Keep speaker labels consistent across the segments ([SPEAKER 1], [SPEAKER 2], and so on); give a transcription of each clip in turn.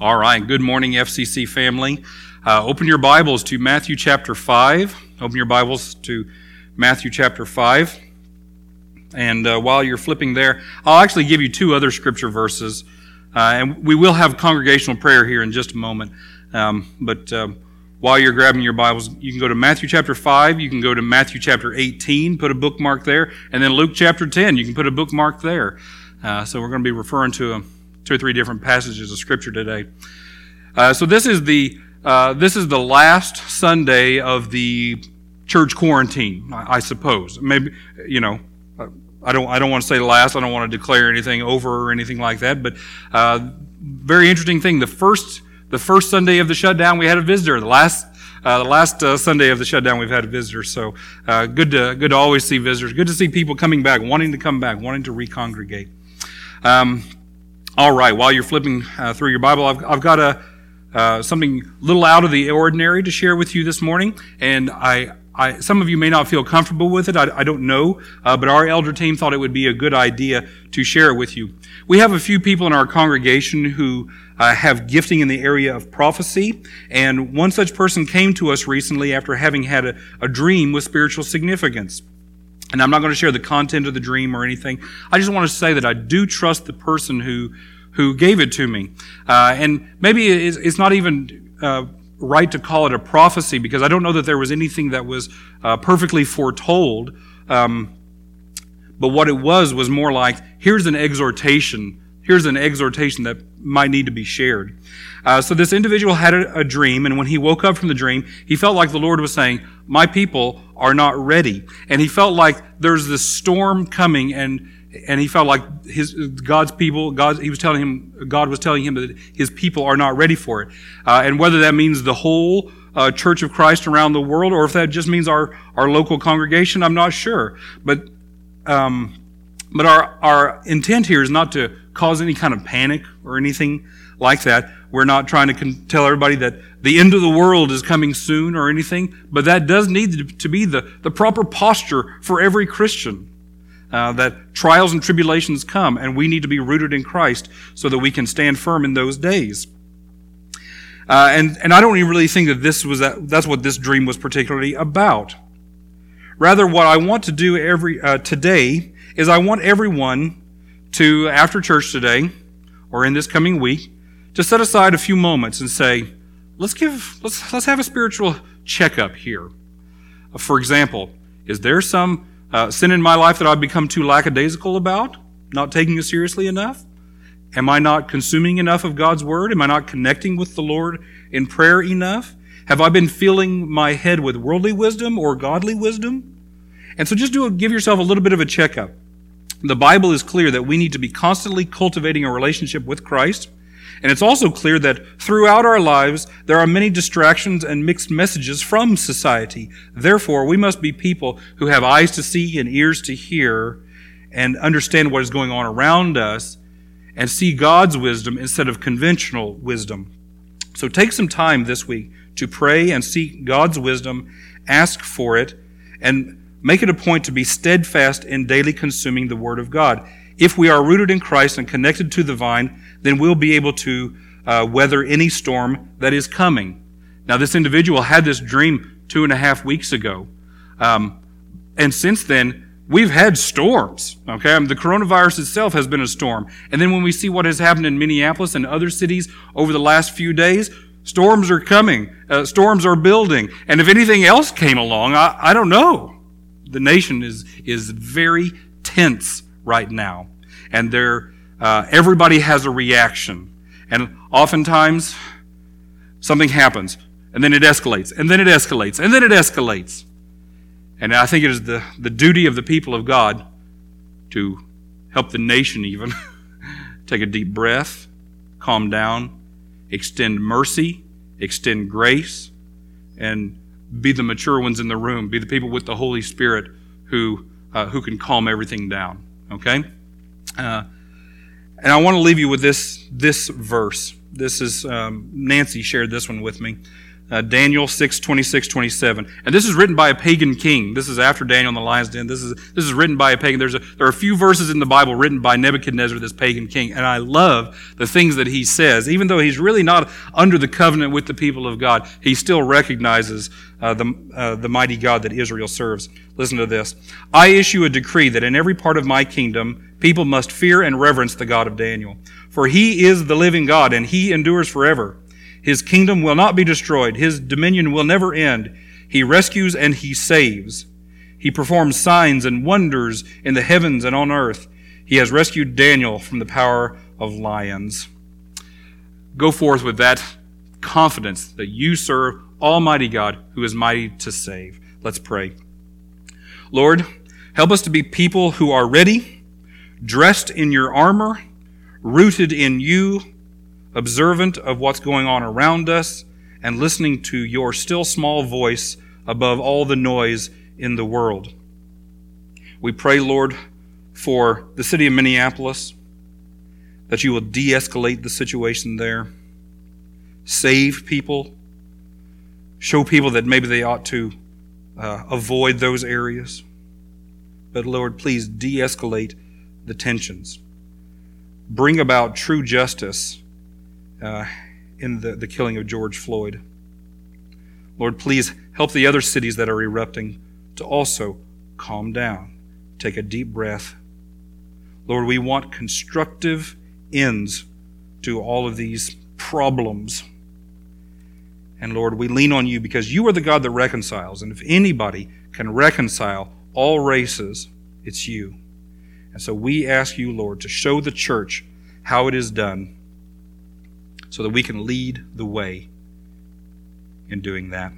[SPEAKER 1] All right. Good morning, FCC family. Uh, open your Bibles to Matthew chapter 5. Open your Bibles to Matthew chapter 5. And uh, while you're flipping there, I'll actually give you two other scripture verses. Uh, and we will have congregational prayer here in just a moment. Um, but um, while you're grabbing your Bibles, you can go to Matthew chapter 5. You can go to Matthew chapter 18, put a bookmark there. And then Luke chapter 10, you can put a bookmark there. Uh, so we're going to be referring to a two or three different passages of Scripture today. Uh, so this is the uh, this is the last Sunday of the church quarantine, I, I suppose. Maybe you know. Uh, I don't. I don't want to say last. I don't want to declare anything over or anything like that. But uh, very interesting thing. The first, the first Sunday of the shutdown, we had a visitor. The last, uh, the last uh, Sunday of the shutdown, we've had a visitor. So uh, good to good to always see visitors. Good to see people coming back, wanting to come back, wanting to recongregate. Um, all right, while you're flipping uh, through your Bible, I've, I've got a, uh, something a little out of the ordinary to share with you this morning. And I, I some of you may not feel comfortable with it. I, I don't know. Uh, but our elder team thought it would be a good idea to share it with you. We have a few people in our congregation who uh, have gifting in the area of prophecy. And one such person came to us recently after having had a, a dream with spiritual significance. And I'm not going to share the content of the dream or anything. I just want to say that I do trust the person who who gave it to me. Uh, and maybe it's, it's not even uh, right to call it a prophecy because I don't know that there was anything that was uh, perfectly foretold. Um, but what it was was more like here's an exhortation. Here's an exhortation that might need to be shared. Uh, so this individual had a, a, dream, and when he woke up from the dream, he felt like the Lord was saying, "My people are not ready," and he felt like there's this storm coming, and and he felt like his God's people, God, he was telling him, God was telling him that his people are not ready for it, uh, and whether that means the whole uh, Church of Christ around the world, or if that just means our our local congregation, I'm not sure, but. Um, but our, our intent here is not to cause any kind of panic or anything like that. We're not trying to con- tell everybody that the end of the world is coming soon or anything, but that does need to be the, the proper posture for every Christian. Uh, that trials and tribulations come, and we need to be rooted in Christ so that we can stand firm in those days. Uh, and, and I don't even really think that this was that, that's what this dream was particularly about. Rather, what I want to do every uh, today is I want everyone to, after church today, or in this coming week, to set aside a few moments and say, let's give, let's, let's have a spiritual checkup here. For example, is there some uh, sin in my life that I've become too lackadaisical about? Not taking it seriously enough? Am I not consuming enough of God's Word? Am I not connecting with the Lord in prayer enough? Have I been filling my head with worldly wisdom or godly wisdom? And so just do a, give yourself a little bit of a checkup. The Bible is clear that we need to be constantly cultivating a relationship with Christ. And it's also clear that throughout our lives, there are many distractions and mixed messages from society. Therefore, we must be people who have eyes to see and ears to hear and understand what is going on around us and see God's wisdom instead of conventional wisdom. So take some time this week to pray and seek God's wisdom, ask for it, and Make it a point to be steadfast in daily consuming the Word of God. If we are rooted in Christ and connected to the vine, then we'll be able to uh, weather any storm that is coming. Now, this individual had this dream two and a half weeks ago. Um, and since then, we've had storms. Okay, I mean, the coronavirus itself has been a storm. And then when we see what has happened in Minneapolis and other cities over the last few days, storms are coming, uh, storms are building. And if anything else came along, I, I don't know the nation is is very tense right now, and there uh, everybody has a reaction, and oftentimes something happens, and then it escalates, and then it escalates, and then it escalates, and I think it is the the duty of the people of God to help the nation even take a deep breath, calm down, extend mercy, extend grace, and be the mature ones in the room, be the people with the Holy Spirit who, uh, who can calm everything down. Okay? Uh, and I want to leave you with this, this verse. This is, um, Nancy shared this one with me. Uh, Daniel 6, 26, 27. And this is written by a pagan king. This is after Daniel in the lion's den. This is, this is written by a pagan. There's a, there are a few verses in the Bible written by Nebuchadnezzar, this pagan king. And I love the things that he says. Even though he's really not under the covenant with the people of God, he still recognizes uh, the, uh, the mighty God that Israel serves. Listen to this. I issue a decree that in every part of my kingdom, people must fear and reverence the God of Daniel. For he is the living God, and he endures forever. His kingdom will not be destroyed. His dominion will never end. He rescues and he saves. He performs signs and wonders in the heavens and on earth. He has rescued Daniel from the power of lions. Go forth with that confidence that you serve Almighty God who is mighty to save. Let's pray. Lord, help us to be people who are ready, dressed in your armor, rooted in you, observant of what's going on around us, and listening to your still small voice above all the noise in the world. We pray, Lord, for the city of Minneapolis, that you will de escalate the situation there, save people, show people that maybe they ought to uh, avoid those areas. But Lord, please de escalate the tensions. Bring about true justice uh, in the, the killing of George Floyd. Lord, please help the other cities that are erupting to also calm down, take a deep breath. Lord, we want constructive ends to all of these problems. And Lord, we lean on you because you are the God that reconciles. And if anybody can reconcile all races, it's you. And so we ask you, Lord, to show the church how it is done so that we can lead the way in doing that.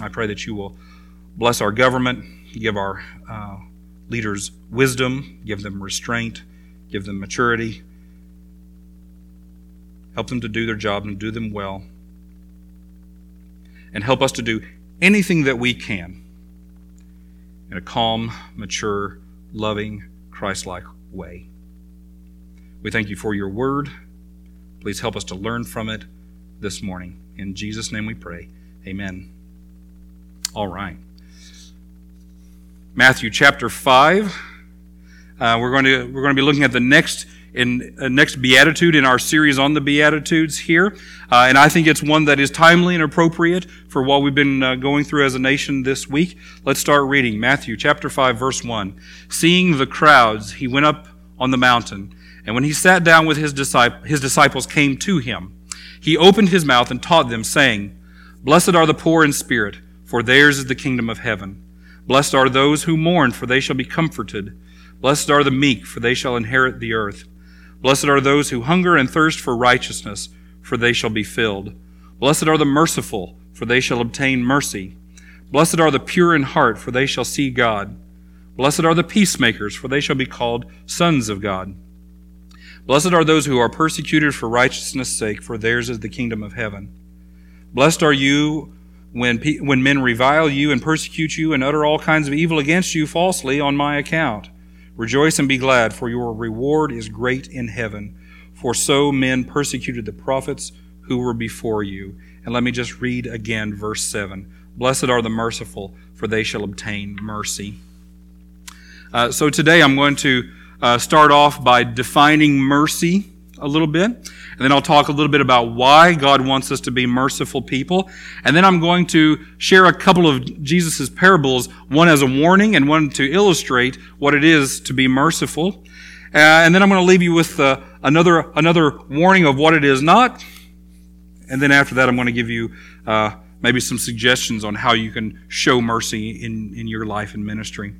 [SPEAKER 1] I pray that you will bless our government, give our uh, leaders wisdom, give them restraint, give them maturity, help them to do their job and do them well, and help us to do anything that we can in a calm, mature, loving, Christ like way. We thank you for your word. Please help us to learn from it this morning. In Jesus' name we pray. Amen. All right. Matthew chapter 5. Uh, we're going to we're going to be looking at the next in uh, next beatitude in our series on the beatitudes here, uh, and I think it's one that is timely and appropriate for what we've been uh, going through as a nation this week. Let's start reading Matthew chapter five, verse one. Seeing the crowds, he went up on the mountain. And when he sat down with his, disciples, his disciples came to him. He opened his mouth and taught them, saying, Blessed are the poor in spirit, for theirs is the kingdom of heaven. Blessed are those who mourn, for they shall be comforted. Blessed are the meek, for they shall inherit the earth. Blessed are those who hunger and thirst for righteousness, for they shall be filled. Blessed are the merciful, for they shall obtain mercy. Blessed are the pure in heart, for they shall see God. Blessed are the peacemakers, for they shall be called sons of God. Blessed are those who are persecuted for righteousness' sake, for theirs is the kingdom of heaven. Blessed are you when, when men revile you and persecute you and utter all kinds of evil against you falsely on my account. Rejoice and be glad, for your reward is great in heaven. For so men persecuted the prophets who were before you. And let me just read again verse 7. Blessed are the merciful, for they shall obtain mercy. Uh, so today I'm going to uh, start off by defining mercy a little bit. And then I'll talk a little bit about why God wants us to be merciful people. And then I'm going to share a couple of Jesus' parables, one as a warning and one to illustrate what it is to be merciful. Uh, and then I'm going to leave you with uh, another, another warning of what it is not. And then after that, I'm going to give you uh, maybe some suggestions on how you can show mercy in, in your life and ministry.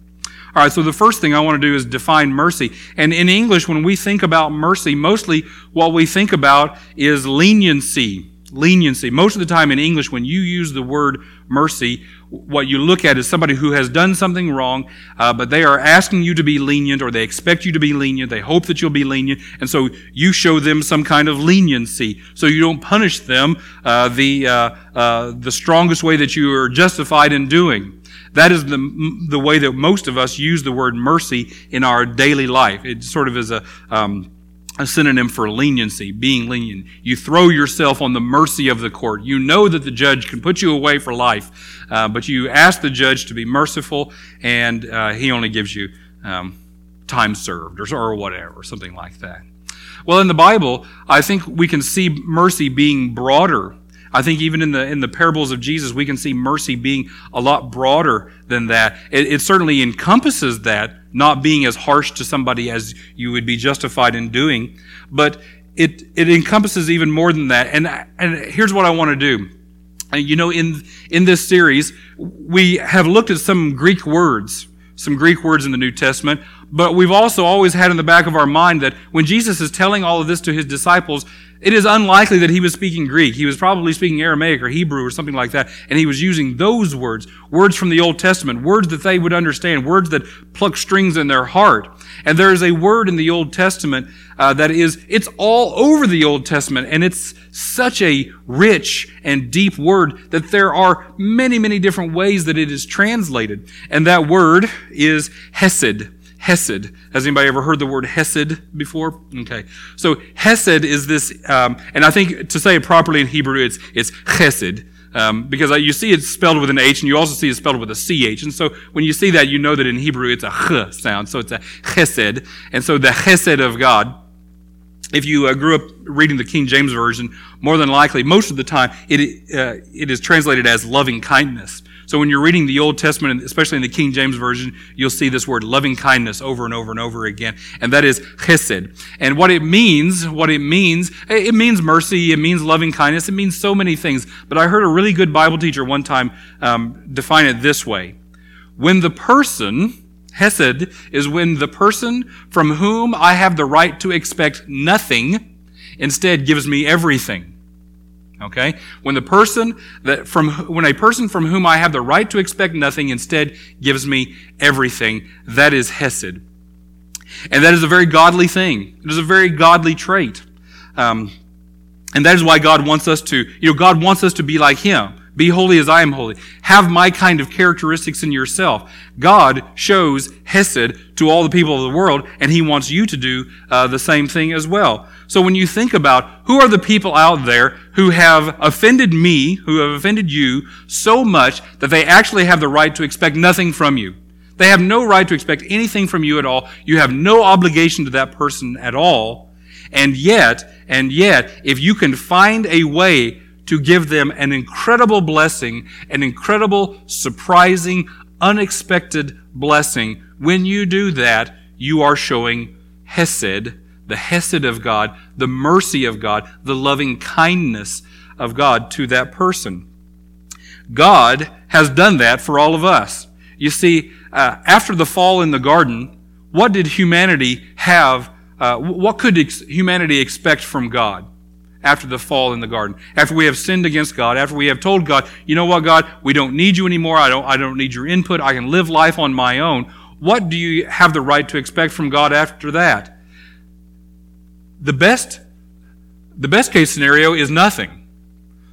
[SPEAKER 1] All right, so the first thing I want to do is define mercy. And in English, when we think about mercy, mostly what we think about is leniency. Leniency. Most of the time in English, when you use the word mercy, what you look at is somebody who has done something wrong, uh, but they are asking you to be lenient or they expect you to be lenient. They hope that you'll be lenient. And so you show them some kind of leniency. So you don't punish them uh, the, uh, uh the strongest way that you are justified in doing. That is the, the way that most of us use the word mercy in our daily life. It sort of is a, um, a synonym for leniency, being lenient. You throw yourself on the mercy of the court. You know that the judge can put you away for life, uh, but you ask the judge to be merciful, and uh, he only gives you um, time served or, or whatever, something like that. Well, in the Bible, I think we can see mercy being broader. I think even in the in the parables of Jesus, we can see mercy being a lot broader than that. It, it certainly encompasses that, not being as harsh to somebody as you would be justified in doing, but it it encompasses even more than that. And and here's what I want to do. You know, in in this series, we have looked at some Greek words, some Greek words in the New Testament. But we've also always had in the back of our mind that when Jesus is telling all of this to his disciples, it is unlikely that he was speaking Greek. He was probably speaking Aramaic or Hebrew or something like that. And he was using those words, words from the Old Testament, words that they would understand, words that pluck strings in their heart. And there is a word in the Old Testament uh, that is, it's all over the Old Testament. And it's such a rich and deep word that there are many, many different ways that it is translated. And that word is Hesed. Hesed. Has anybody ever heard the word Hesed before? Okay. So Hesed is this, um, and I think to say it properly in Hebrew, it's, it's Chesed. Um, because you see it spelled with an H and you also see it spelled with a CH. And so when you see that, you know that in Hebrew it's a Ch sound. So it's a Chesed. And so the Chesed of God, if you uh, grew up reading the King James Version, more than likely, most of the time, it, uh, it is translated as loving kindness. So when you're reading the Old Testament, especially in the King James Version, you'll see this word loving kindness over and over and over again. And that is chesed. And what it means, what it means, it means mercy, it means loving kindness, it means so many things. But I heard a really good Bible teacher one time um, define it this way. When the person, Hesed, is when the person from whom I have the right to expect nothing instead gives me everything. Okay? When the person that from when a person from whom I have the right to expect nothing instead gives me everything, that is Hesed. And that is a very godly thing. It is a very godly trait. Um, and that is why God wants us to, you know, God wants us to be like Him. Be holy as I am holy. Have my kind of characteristics in yourself. God shows Hesed to all the people of the world, and He wants you to do uh, the same thing as well. So when you think about who are the people out there who have offended me, who have offended you so much that they actually have the right to expect nothing from you. They have no right to expect anything from you at all. You have no obligation to that person at all. And yet, and yet, if you can find a way to give them an incredible blessing, an incredible, surprising, unexpected blessing, when you do that, you are showing Hesed the Hesed of God, the mercy of God, the loving kindness of God to that person. God has done that for all of us. You see, uh, after the fall in the garden, what did humanity have? Uh, what could ex- humanity expect from God after the fall in the garden? After we have sinned against God, after we have told God, you know what, God, we don't need you anymore. I don't, I don't need your input. I can live life on my own. What do you have the right to expect from God after that? the best, the best case scenario is nothing.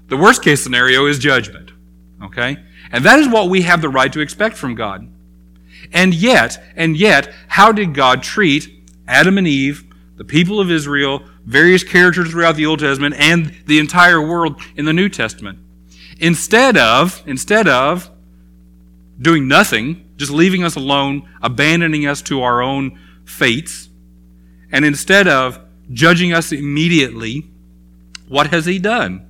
[SPEAKER 1] The worst case scenario is judgment. Okay? And that is what we have the right to expect from God. And yet, and yet, how did God treat Adam and Eve, the people of Israel, various characters throughout the Old Testament, and the entire world in the New Testament? Instead of, instead of doing nothing, just leaving us alone, abandoning us to our own fates, and instead of judging us immediately, what has He done?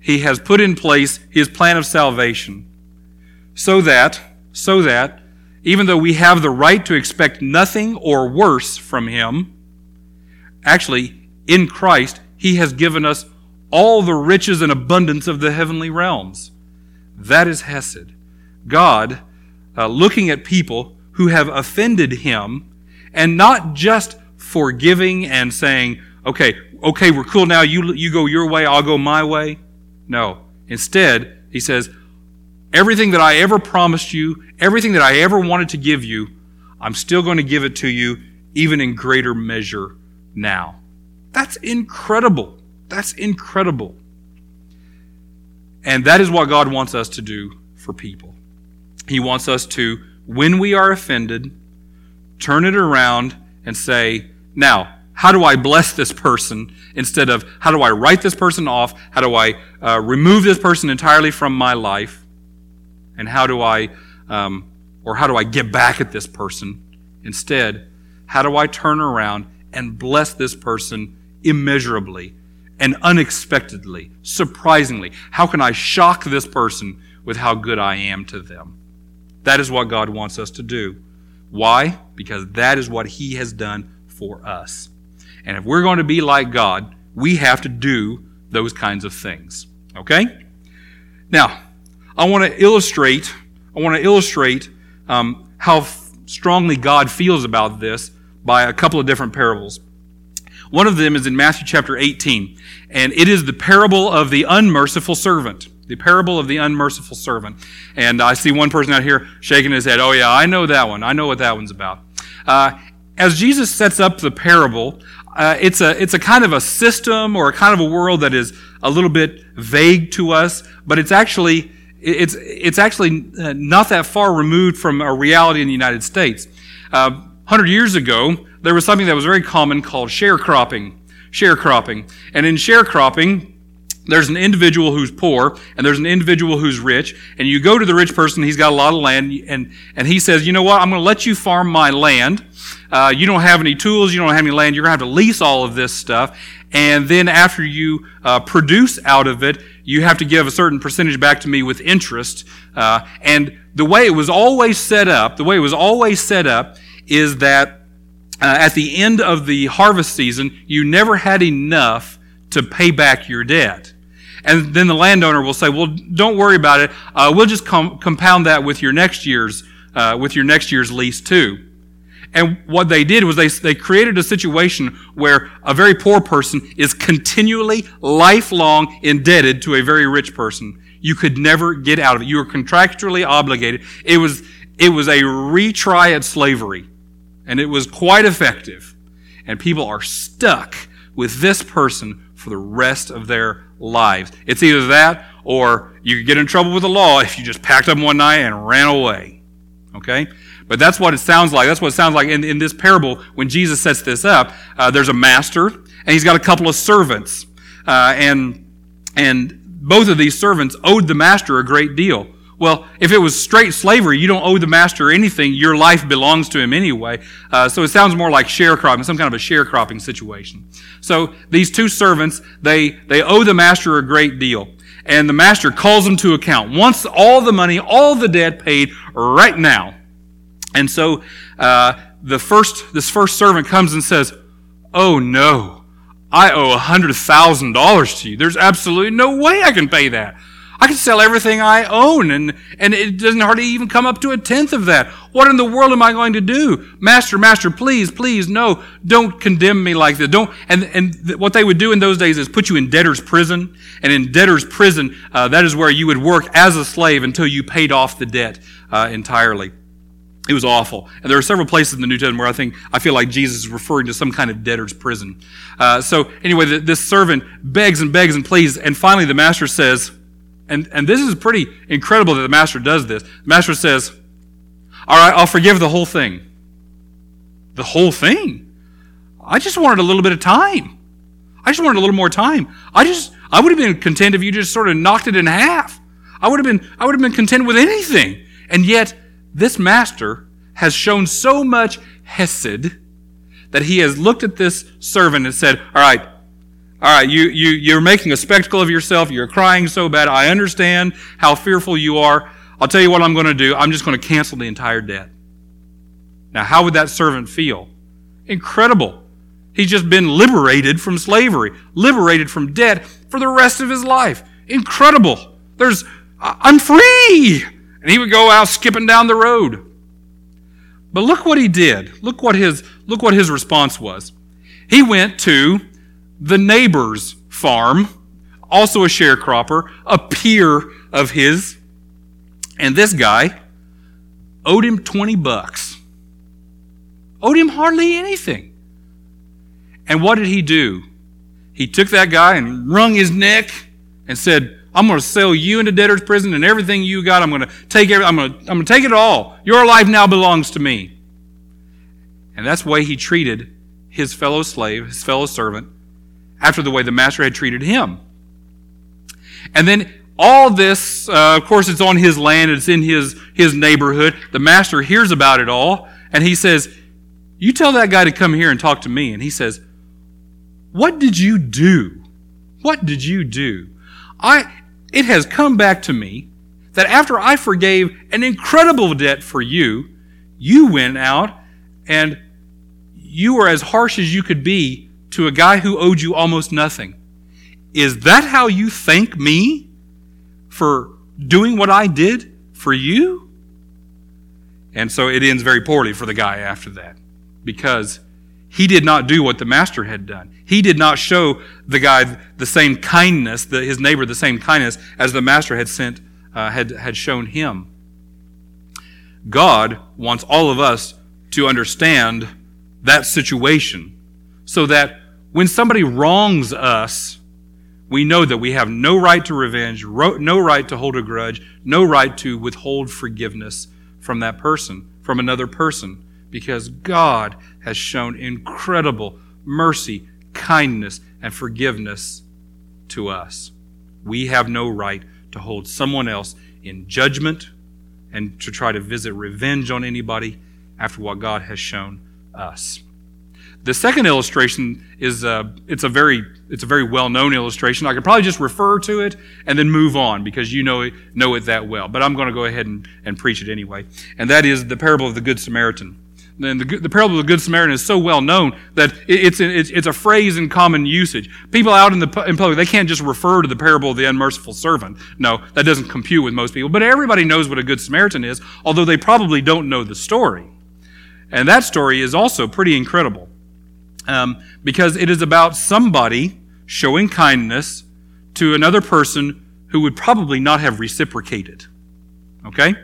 [SPEAKER 1] He has put in place His plan of salvation so that, so that, even though we have the right to expect nothing or worse from Him, actually, in Christ, He has given us all the riches and abundance of the heavenly realms. That is Hesed. God uh, looking at people who have offended Him and not just forgiving and saying, okay, okay, we're cool now. You, you go your way, I'll go my way. No. Instead, he says, everything that I ever promised you, everything that I ever wanted to give you, I'm still going to give it to you, even in greater measure now. That's incredible. That's incredible. And that is what God wants us to do for people. He wants us to, when we are offended, turn it around and say, now, how do I bless this person instead of how do I write this person off? How do I uh, remove this person entirely from my life? And how do I, um, or how do I get back at this person? Instead, how do I turn around and bless this person immeasurably and unexpectedly, surprisingly? How can I shock this person with how good I am to them? That is what God wants us to do. Why? Because that is what He has done for us. And if we're going to be like God, we have to do those kinds of things. Okay? Now, I want to illustrate. I want to illustrate um, how f- strongly God feels about this by a couple of different parables. One of them is in Matthew chapter 18, and it is the parable of the unmerciful servant. The parable of the unmerciful servant. And I see one person out here shaking his head. Oh, yeah, I know that one. I know what that one's about. Uh, as Jesus sets up the parable, uh, it's a it's a kind of a system or a kind of a world that is a little bit vague to us, but it's actually it's it's actually uh, not that far removed from a reality in the United States. Uh, Hundred years ago, there was something that was very common called sharecropping. Sharecropping, and in sharecropping, there's an individual who's poor and there's an individual who's rich. And you go to the rich person he's got a lot of land and, and he says you know what? I'm going to let you farm my land. Uh, you don't have any tools you don't have any land you're going to have to lease all of this stuff. And then after you uh, produce out of it you have to give a certain percentage back to me with interest. Uh, and the way it was always set up the way it was always set up is that uh, at the end of the harvest season you never had enough to pay back your debt. And then the landowner will say, "Well, don't worry about it. Uh, we'll just com- compound that with your next year's uh, with your next year's lease too." And what they did was they, they created a situation where a very poor person is continually, lifelong indebted to a very rich person. You could never get out of it. You were contractually obligated. It was, it was a retry at slavery. And it was quite effective. And people are stuck with this person for the rest of their lives. It's either that or you could get in trouble with the law if you just packed up one night and ran away. Okay? But that's what it sounds like. That's what it sounds like in, in this parable when Jesus sets this up. Uh, there's a master, and he's got a couple of servants. Uh, and, and both of these servants owed the master a great deal. Well, if it was straight slavery, you don't owe the master anything. Your life belongs to him anyway. Uh, so it sounds more like sharecropping, some kind of a sharecropping situation. So these two servants, they, they owe the master a great deal. And the master calls them to account, wants all the money, all the debt paid right now. And so uh, the first, this first servant comes and says, Oh no, I owe a $100,000 to you. There's absolutely no way I can pay that. I can sell everything I own and, and it doesn't hardly even come up to a tenth of that. What in the world am I going to do? Master, master, please, please, no, don't condemn me like this. Don't, and, and what they would do in those days is put you in debtor's prison. And in debtor's prison, uh, that is where you would work as a slave until you paid off the debt uh, entirely. It was awful. And there are several places in the New Testament where I think, I feel like Jesus is referring to some kind of debtor's prison. Uh, so anyway, the, this servant begs and begs and pleads. And finally the master says, and, and this is pretty incredible that the master does this. The master says, All right, I'll forgive the whole thing. The whole thing? I just wanted a little bit of time. I just wanted a little more time. I just, I would have been content if you just sort of knocked it in half. I would have been, I would have been content with anything. And yet, this master has shown so much hesed that he has looked at this servant and said, All right, all right, you, you, you're making a spectacle of yourself. You're crying so bad. I understand how fearful you are. I'll tell you what I'm going to do. I'm just going to cancel the entire debt. Now, how would that servant feel? Incredible. He's just been liberated from slavery, liberated from debt for the rest of his life. Incredible. There's, uh, I'm free. And he would go out skipping down the road. But look what he did. Look what his, look what his response was. He went to the neighbor's farm, also a sharecropper, a peer of his. And this guy owed him 20 bucks. Owed him hardly anything. And what did he do? He took that guy and wrung his neck and said, I'm going to sell you into debtor's prison and everything you got. I'm going to take every, I'm going to, I'm going to take it all. Your life now belongs to me. And that's the way he treated his fellow slave, his fellow servant, after the way the master had treated him. And then all this, uh, of course, it's on his land, it's in his, his neighborhood. The master hears about it all, and he says, You tell that guy to come here and talk to me. And he says, What did you do? What did you do? I, it has come back to me that after I forgave an incredible debt for you, you went out and you were as harsh as you could be to a guy who owed you almost nothing. Is that how you thank me for doing what I did for you? And so it ends very poorly for the guy after that because he did not do what the master had done. He did not show the guy the same kindness, the, his neighbor the same kindness as the master had sent, uh, had, had shown him. God wants all of us to understand that situation so that when somebody wrongs us, we know that we have no right to revenge, no right to hold a grudge, no right to withhold forgiveness from that person, from another person, because God has shown incredible mercy, kindness, and forgiveness to us. We have no right to hold someone else in judgment and to try to visit revenge on anybody after what God has shown us. The second illustration is uh, it's a very it's a very well known illustration. I could probably just refer to it and then move on because you know it, know it that well. But I'm going to go ahead and, and preach it anyway. And that is the parable of the Good Samaritan. And the, the parable of the Good Samaritan is so well known that it's, it's, it's a phrase in common usage. People out in the in public, they can't just refer to the parable of the unmerciful servant. No, that doesn't compute with most people. But everybody knows what a Good Samaritan is, although they probably don't know the story. And that story is also pretty incredible um, because it is about somebody showing kindness to another person who would probably not have reciprocated. Okay?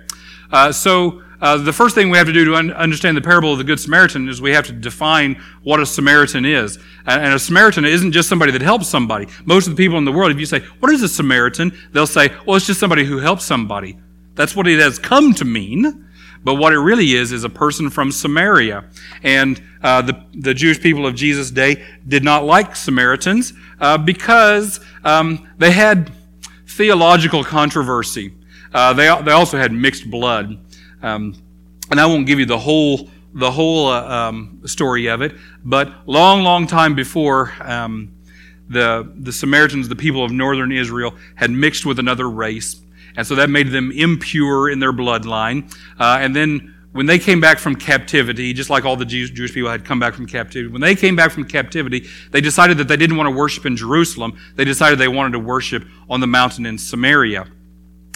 [SPEAKER 1] Uh, so, uh, the first thing we have to do to un- understand the parable of the Good Samaritan is we have to define what a Samaritan is. And, and a Samaritan isn't just somebody that helps somebody. Most of the people in the world, if you say, What is a Samaritan? they'll say, Well, it's just somebody who helps somebody. That's what it has come to mean. But what it really is, is a person from Samaria. And uh, the, the Jewish people of Jesus' day did not like Samaritans uh, because um, they had theological controversy. Uh, they, they also had mixed blood. Um, and I won't give you the whole, the whole uh, um, story of it, but long, long time before um, the, the Samaritans, the people of northern Israel, had mixed with another race. And so that made them impure in their bloodline. Uh, and then when they came back from captivity, just like all the Jewish people had come back from captivity, when they came back from captivity, they decided that they didn't want to worship in Jerusalem. They decided they wanted to worship on the mountain in Samaria.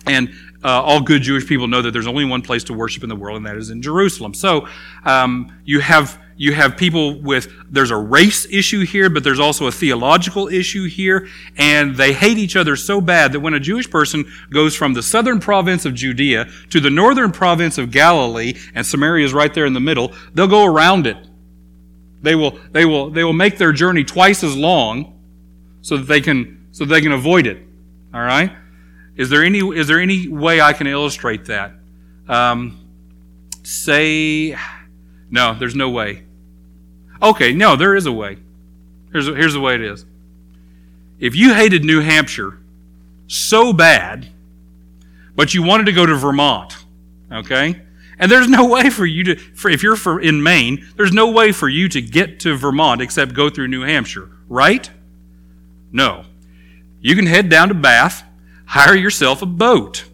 [SPEAKER 1] And uh, all good Jewish people know that there's only one place to worship in the world, and that is in Jerusalem. So um, you have you have people with there's a race issue here, but there's also a theological issue here, and they hate each other so bad that when a Jewish person goes from the southern province of Judea to the northern province of Galilee, and Samaria is right there in the middle, they'll go around it. They will they will they will make their journey twice as long so that they can so they can avoid it. All right. Is there any is there any way I can illustrate that? Um, say, no, there's no way. Okay, no, there is a way. Here's here's the way it is. If you hated New Hampshire so bad, but you wanted to go to Vermont, okay, and there's no way for you to, for, if you're for, in Maine, there's no way for you to get to Vermont except go through New Hampshire, right? No. You can head down to Bath hire yourself a boat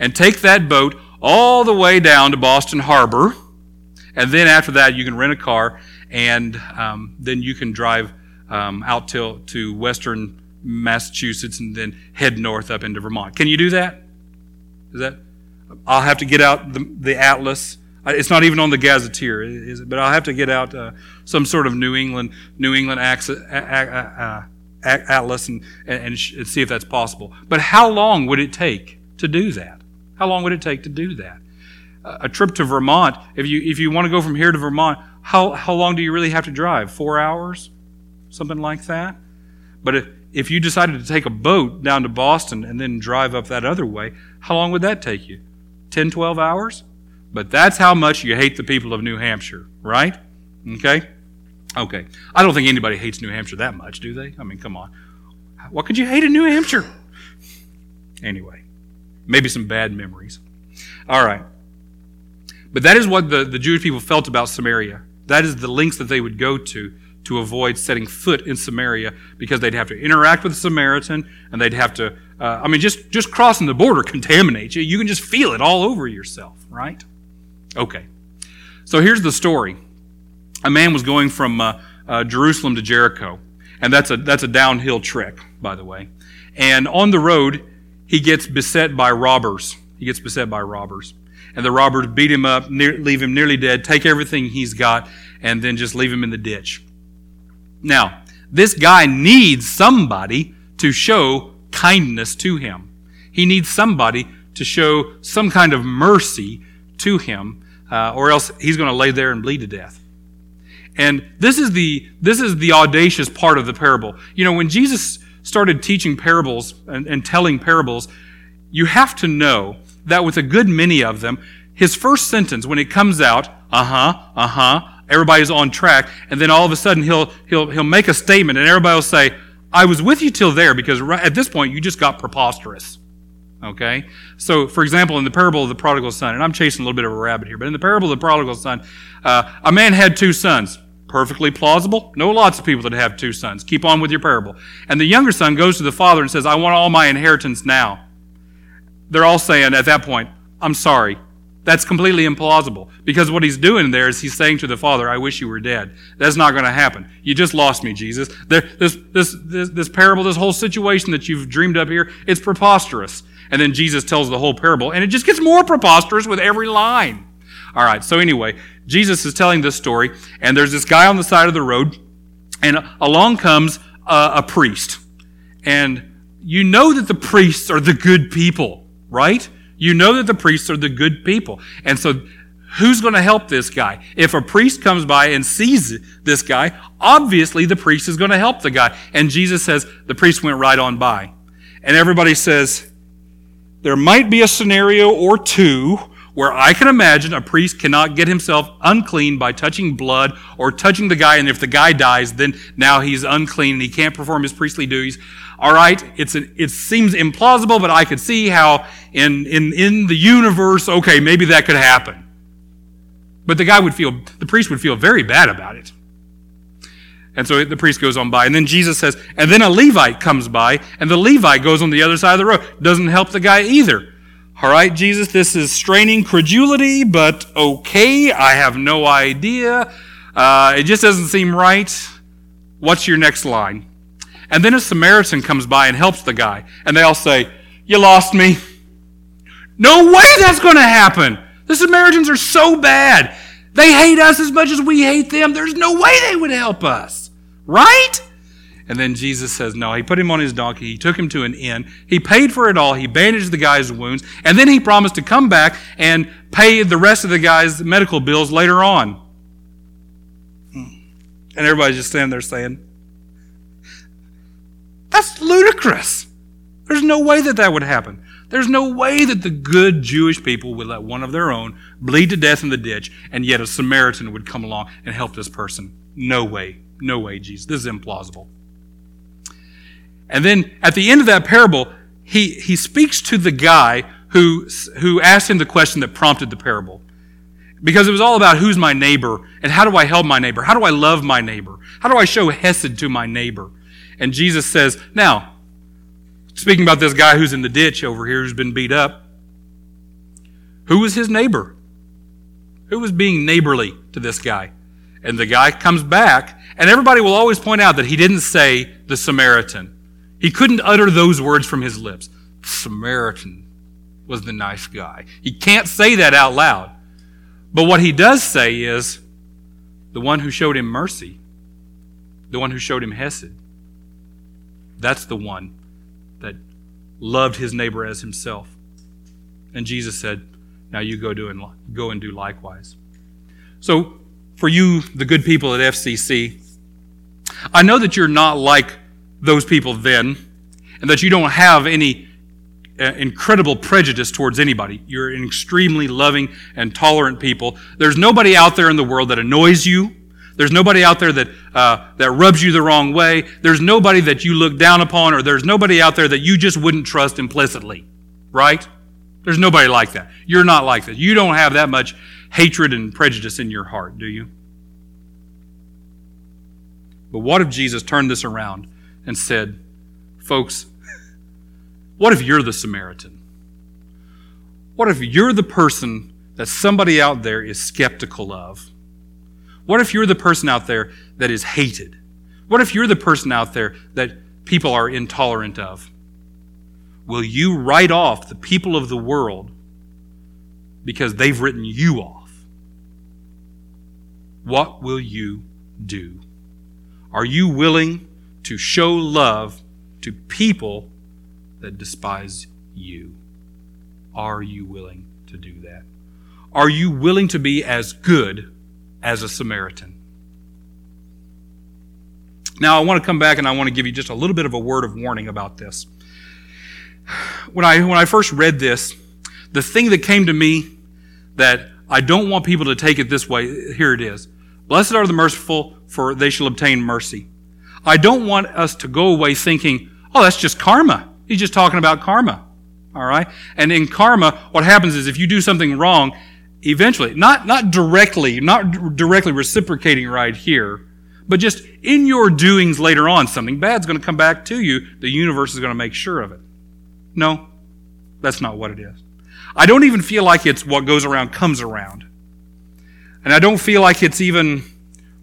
[SPEAKER 1] and take that boat all the way down to Boston Harbor. And then after that, you can rent a car and um, then you can drive um, out till, to western Massachusetts and then head north up into Vermont. Can you do that? Is that? I'll have to get out the, the atlas. It's not even on the Gazetteer, is it? But I'll have to get out uh, some sort of New England New England atlas and, and, and see if that's possible. But how long would it take to do that? How long would it take to do that? A trip to Vermont, if you, if you want to go from here to Vermont, how, how long do you really have to drive? Four hours? Something like that? But if, if you decided to take a boat down to Boston and then drive up that other way, how long would that take you? 10, 12 hours? But that's how much you hate the people of New Hampshire, right? Okay? Okay. I don't think anybody hates New Hampshire that much, do they? I mean, come on. What could you hate in New Hampshire? Anyway, maybe some bad memories. All right. But that is what the, the Jewish people felt about Samaria. That is the lengths that they would go to to avoid setting foot in Samaria because they'd have to interact with a Samaritan and they'd have to, uh, I mean, just, just crossing the border contaminates you. You can just feel it all over yourself, right? Okay. So here's the story. A man was going from uh, uh, Jerusalem to Jericho, and that's a, that's a downhill trek, by the way. And on the road, he gets beset by robbers. He gets beset by robbers. And the robbers beat him up, near, leave him nearly dead, take everything he's got, and then just leave him in the ditch. Now, this guy needs somebody to show kindness to him. He needs somebody to show some kind of mercy to him, uh, or else he's going to lay there and bleed to death. And this is the this is the audacious part of the parable. You know, when Jesus started teaching parables and, and telling parables, you have to know that with a good many of them, his first sentence when it comes out, uh huh, uh huh, everybody's on track, and then all of a sudden he'll he'll he'll make a statement, and everybody will say, "I was with you till there," because right at this point you just got preposterous. Okay? So, for example, in the parable of the prodigal son, and I'm chasing a little bit of a rabbit here, but in the parable of the prodigal son, uh, a man had two sons. Perfectly plausible. Know lots of people that have two sons. Keep on with your parable. And the younger son goes to the father and says, I want all my inheritance now. They're all saying at that point, I'm sorry. That's completely implausible because what he's doing there is he's saying to the father, I wish you were dead. That's not going to happen. You just lost me, Jesus. This, this, this, this parable, this whole situation that you've dreamed up here, it's preposterous. And then Jesus tells the whole parable, and it just gets more preposterous with every line. All right, so anyway, Jesus is telling this story, and there's this guy on the side of the road, and along comes a, a priest. And you know that the priests are the good people, right? You know that the priests are the good people. And so who's going to help this guy? If a priest comes by and sees this guy, obviously the priest is going to help the guy. And Jesus says the priest went right on by. And everybody says, there might be a scenario or two where I can imagine a priest cannot get himself unclean by touching blood or touching the guy, and if the guy dies, then now he's unclean and he can't perform his priestly duties. All right, it's a, it seems implausible, but I could see how in, in, in the universe, okay, maybe that could happen. But the guy would feel, the priest would feel very bad about it. And so the priest goes on by. And then Jesus says, and then a Levite comes by, and the Levite goes on the other side of the road. Doesn't help the guy either. All right, Jesus, this is straining credulity, but okay, I have no idea. Uh, it just doesn't seem right. What's your next line? And then a Samaritan comes by and helps the guy, and they all say, You lost me. No way that's going to happen. The Samaritans are so bad. They hate us as much as we hate them. There's no way they would help us. Right? And then Jesus says, No, he put him on his donkey. He took him to an inn. He paid for it all. He bandaged the guy's wounds. And then he promised to come back and pay the rest of the guy's medical bills later on. Hmm. And everybody's just standing there saying, That's ludicrous. There's no way that that would happen. There's no way that the good Jewish people would let one of their own bleed to death in the ditch, and yet a Samaritan would come along and help this person. No way. No way, Jesus. This is implausible. And then at the end of that parable, he, he speaks to the guy who, who asked him the question that prompted the parable. Because it was all about who's my neighbor and how do I help my neighbor? How do I love my neighbor? How do I show hesed to my neighbor? And Jesus says, now, speaking about this guy who's in the ditch over here who's been beat up, who was his neighbor? Who was being neighborly to this guy? And the guy comes back, and everybody will always point out that he didn't say the Samaritan. He couldn't utter those words from his lips. Samaritan was the nice guy. He can't say that out loud. But what he does say is the one who showed him mercy, the one who showed him Hesed. That's the one that loved his neighbor as himself. And Jesus said, Now you go, do and, go and do likewise. So for you, the good people at FCC, I know that you're not like those people then, and that you don't have any uh, incredible prejudice towards anybody. You're an extremely loving and tolerant people. There's nobody out there in the world that annoys you. There's nobody out there that, uh, that rubs you the wrong way. There's nobody that you look down upon, or there's nobody out there that you just wouldn't trust implicitly, right? There's nobody like that. You're not like that. You don't have that much hatred and prejudice in your heart, do you? But what if Jesus turned this around and said, folks, what if you're the Samaritan? What if you're the person that somebody out there is skeptical of? What if you're the person out there that is hated? What if you're the person out there that people are intolerant of? Will you write off the people of the world because they've written you off? What will you do? Are you willing to show love to people that despise you? Are you willing to do that? Are you willing to be as good as a Samaritan. Now, I want to come back and I want to give you just a little bit of a word of warning about this. When I, when I first read this, the thing that came to me that I don't want people to take it this way, here it is. Blessed are the merciful, for they shall obtain mercy. I don't want us to go away thinking, oh, that's just karma. He's just talking about karma. All right? And in karma, what happens is if you do something wrong, eventually, not, not directly, not directly reciprocating right here, but just in your doings later on, something bad's going to come back to you. The universe is going to make sure of it. No, that's not what it is. I don't even feel like it's what goes around comes around. And I don't feel like it's even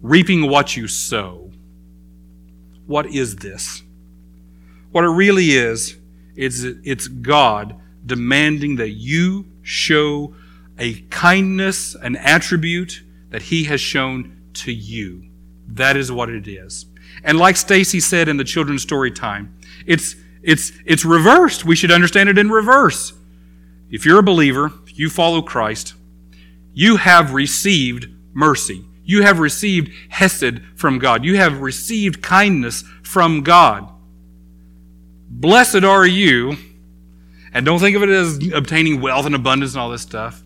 [SPEAKER 1] reaping what you sow. What is this? What it really is, is it's God demanding that you show a kindness, an attribute that he has shown to you. That is what it is. And like Stacy said in the children's story time, it's, it's, it's reversed. We should understand it in reverse. If you're a believer, you follow Christ, you have received mercy. You have received hesed from God. You have received kindness from God. Blessed are you. And don't think of it as obtaining wealth and abundance and all this stuff.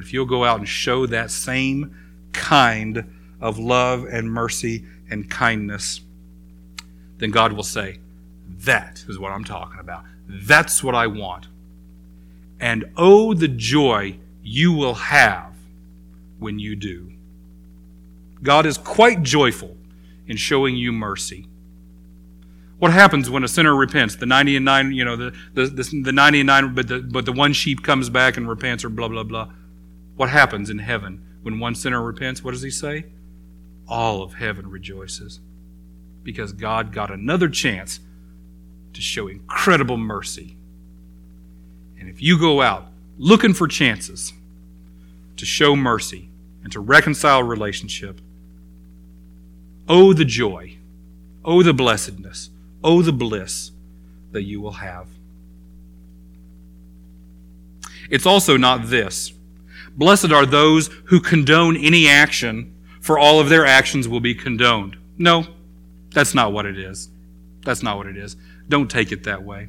[SPEAKER 1] But if you'll go out and show that same kind of love and mercy and kindness, then God will say, That is what I'm talking about. That's what I want. And oh, the joy you will have when you do. God is quite joyful in showing you mercy. What happens when a sinner repents? The 90 and 9, you know, the, the, the, the 90 and 9, but the, but the one sheep comes back and repents or blah, blah, blah. What happens in heaven when one sinner repents? What does he say? All of heaven rejoices because God got another chance to show incredible mercy. And if you go out looking for chances to show mercy and to reconcile relationship, oh, the joy, oh, the blessedness, oh, the bliss that you will have. It's also not this Blessed are those who condone any action, for all of their actions will be condoned. No, that's not what it is. That's not what it is. Don't take it that way.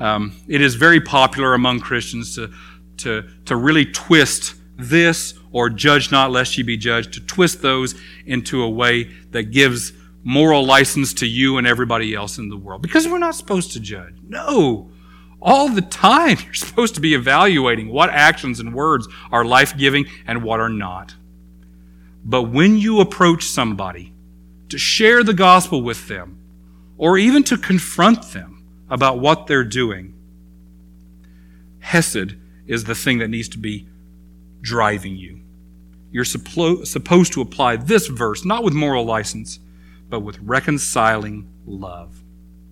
[SPEAKER 1] Um, it is very popular among Christians to, to, to really twist this or judge not lest ye be judged, to twist those into a way that gives moral license to you and everybody else in the world. Because we're not supposed to judge. No. All the time, you're supposed to be evaluating what actions and words are life giving and what are not. But when you approach somebody to share the gospel with them, or even to confront them about what they're doing, Hesed is the thing that needs to be driving you. You're supposed to apply this verse, not with moral license, but with reconciling love.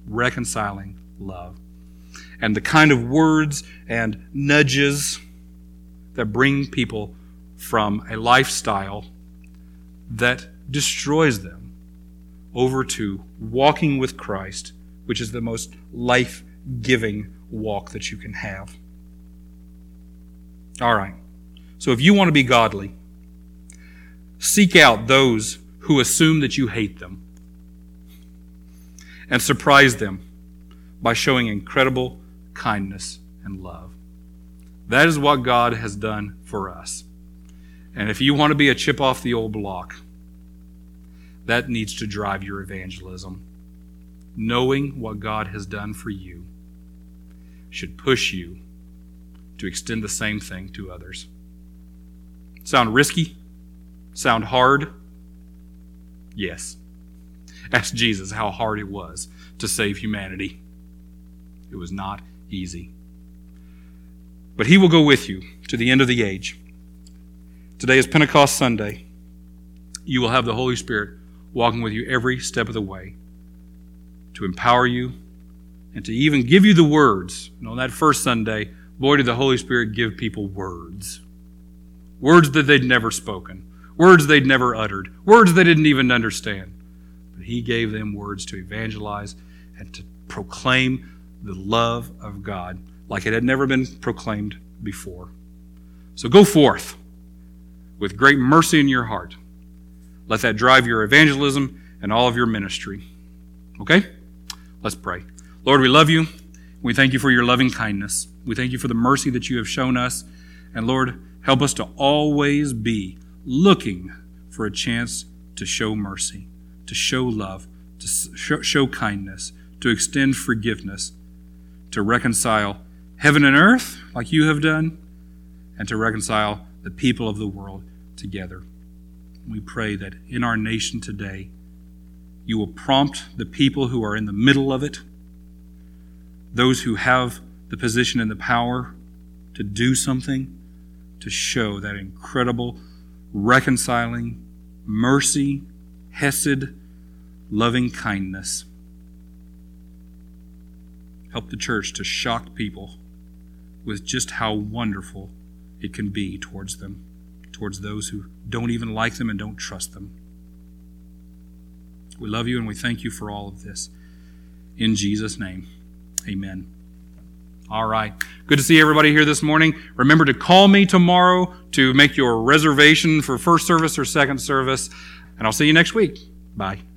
[SPEAKER 1] Reconciling love and the kind of words and nudges that bring people from a lifestyle that destroys them over to walking with Christ, which is the most life giving walk that you can have. All right. So if you want to be godly, seek out those who assume that you hate them and surprise them by showing incredible kindness, and love. That is what God has done for us. And if you want to be a chip off the old block, That needs to drive your evangelism. Knowing what God has done for you should push you to extend the same thing to others. Sound risky? Sound hard? Yes. Ask Jesus how hard it was to save humanity. It was not easy. But He will go with you to the end of the age. Today is Pentecost Sunday. You will have the Holy Spirit walking with you every step of the way to empower you and to even give you the words. Know, on that first Sunday, boy, did the Holy Spirit give people words. Words that they'd never spoken, words they'd never uttered, words they didn't even understand. But He gave them words to evangelize and to proclaim the love of God like it had never been proclaimed before. So go forth with great mercy in your heart. Let that drive your evangelism and all of your ministry. Okay? Let's pray. Lord, we love you. We thank you for your loving kindness. We thank you for the mercy that you have shown us. And Lord, help us to always be looking for a chance to show mercy, to show love, to show kindness, to extend forgiveness, to reconcile heaven and earth like you have done, and to reconcile the people of the world together. We pray that in our nation today, you will prompt the people who are in the middle of it, those who have the position and the power to do something to show that incredible reconciling mercy, hesed, loving kindness. Help the church to shock people with just how wonderful it can be towards them, towards those who don't even like them and don't trust them. We love you and we thank you for all of this. In Jesus' name, amen. All right. Good to see everybody here this morning. Remember to call me tomorrow to make your reservation for first service or second service. And I'll see you next week. Bye.